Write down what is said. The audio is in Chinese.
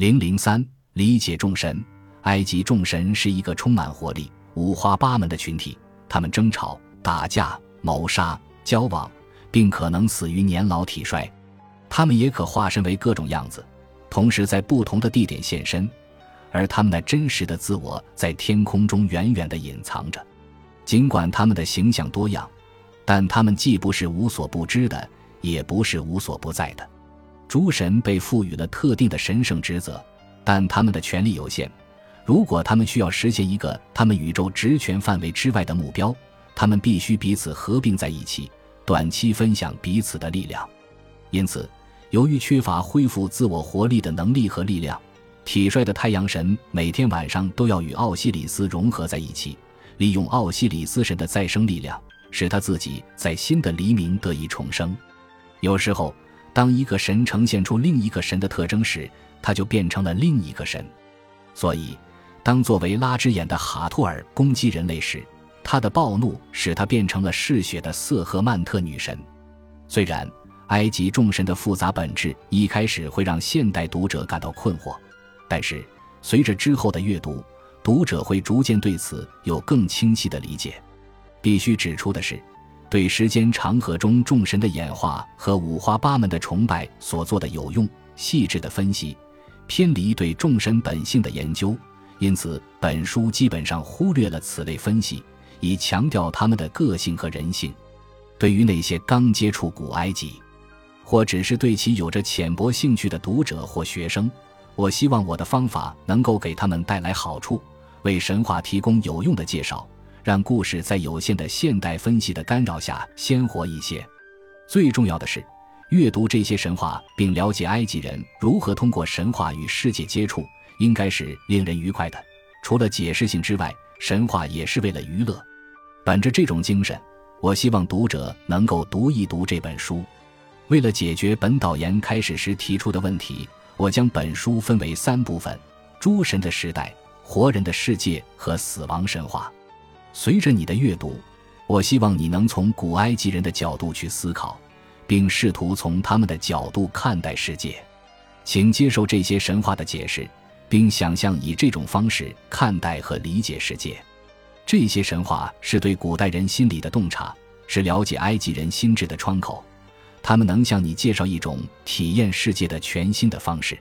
零零三，理解众神。埃及众神是一个充满活力、五花八门的群体，他们争吵、打架、谋杀、交往，并可能死于年老体衰。他们也可化身为各种样子，同时在不同的地点现身，而他们的真实的自我在天空中远远地隐藏着。尽管他们的形象多样，但他们既不是无所不知的，也不是无所不在的。诸神被赋予了特定的神圣职责，但他们的权力有限。如果他们需要实现一个他们宇宙职权范围之外的目标，他们必须彼此合并在一起，短期分享彼此的力量。因此，由于缺乏恢复自我活力的能力和力量，体衰的太阳神每天晚上都要与奥西里斯融合在一起，利用奥西里斯神的再生力量，使他自己在新的黎明得以重生。有时候，当一个神呈现出另一个神的特征时，他就变成了另一个神。所以，当作为拉之眼的哈托尔攻击人类时，他的暴怒使他变成了嗜血的瑟赫曼特女神。虽然埃及众神的复杂本质一开始会让现代读者感到困惑，但是随着之后的阅读，读者会逐渐对此有更清晰的理解。必须指出的是，对时间长河中众神的演化和五花八门的崇拜所做的有用、细致的分析，偏离对众神本性的研究。因此，本书基本上忽略了此类分析，以强调他们的个性和人性。对于那些刚接触古埃及，或只是对其有着浅薄兴趣的读者或学生，我希望我的方法能够给他们带来好处，为神话提供有用的介绍，让故事在有限的现代分析的干扰下鲜活一些。最重要的是，阅读这些神话，并了解埃及人如何通过神话与世界接触。应该是令人愉快的。除了解释性之外，神话也是为了娱乐。本着这种精神，我希望读者能够读一读这本书。为了解决本导言开始时提出的问题，我将本书分为三部分：诸神的时代、活人的世界和死亡神话。随着你的阅读，我希望你能从古埃及人的角度去思考，并试图从他们的角度看待世界。请接受这些神话的解释。并想象以这种方式看待和理解世界，这些神话是对古代人心理的洞察，是了解埃及人心智的窗口。他们能向你介绍一种体验世界的全新的方式。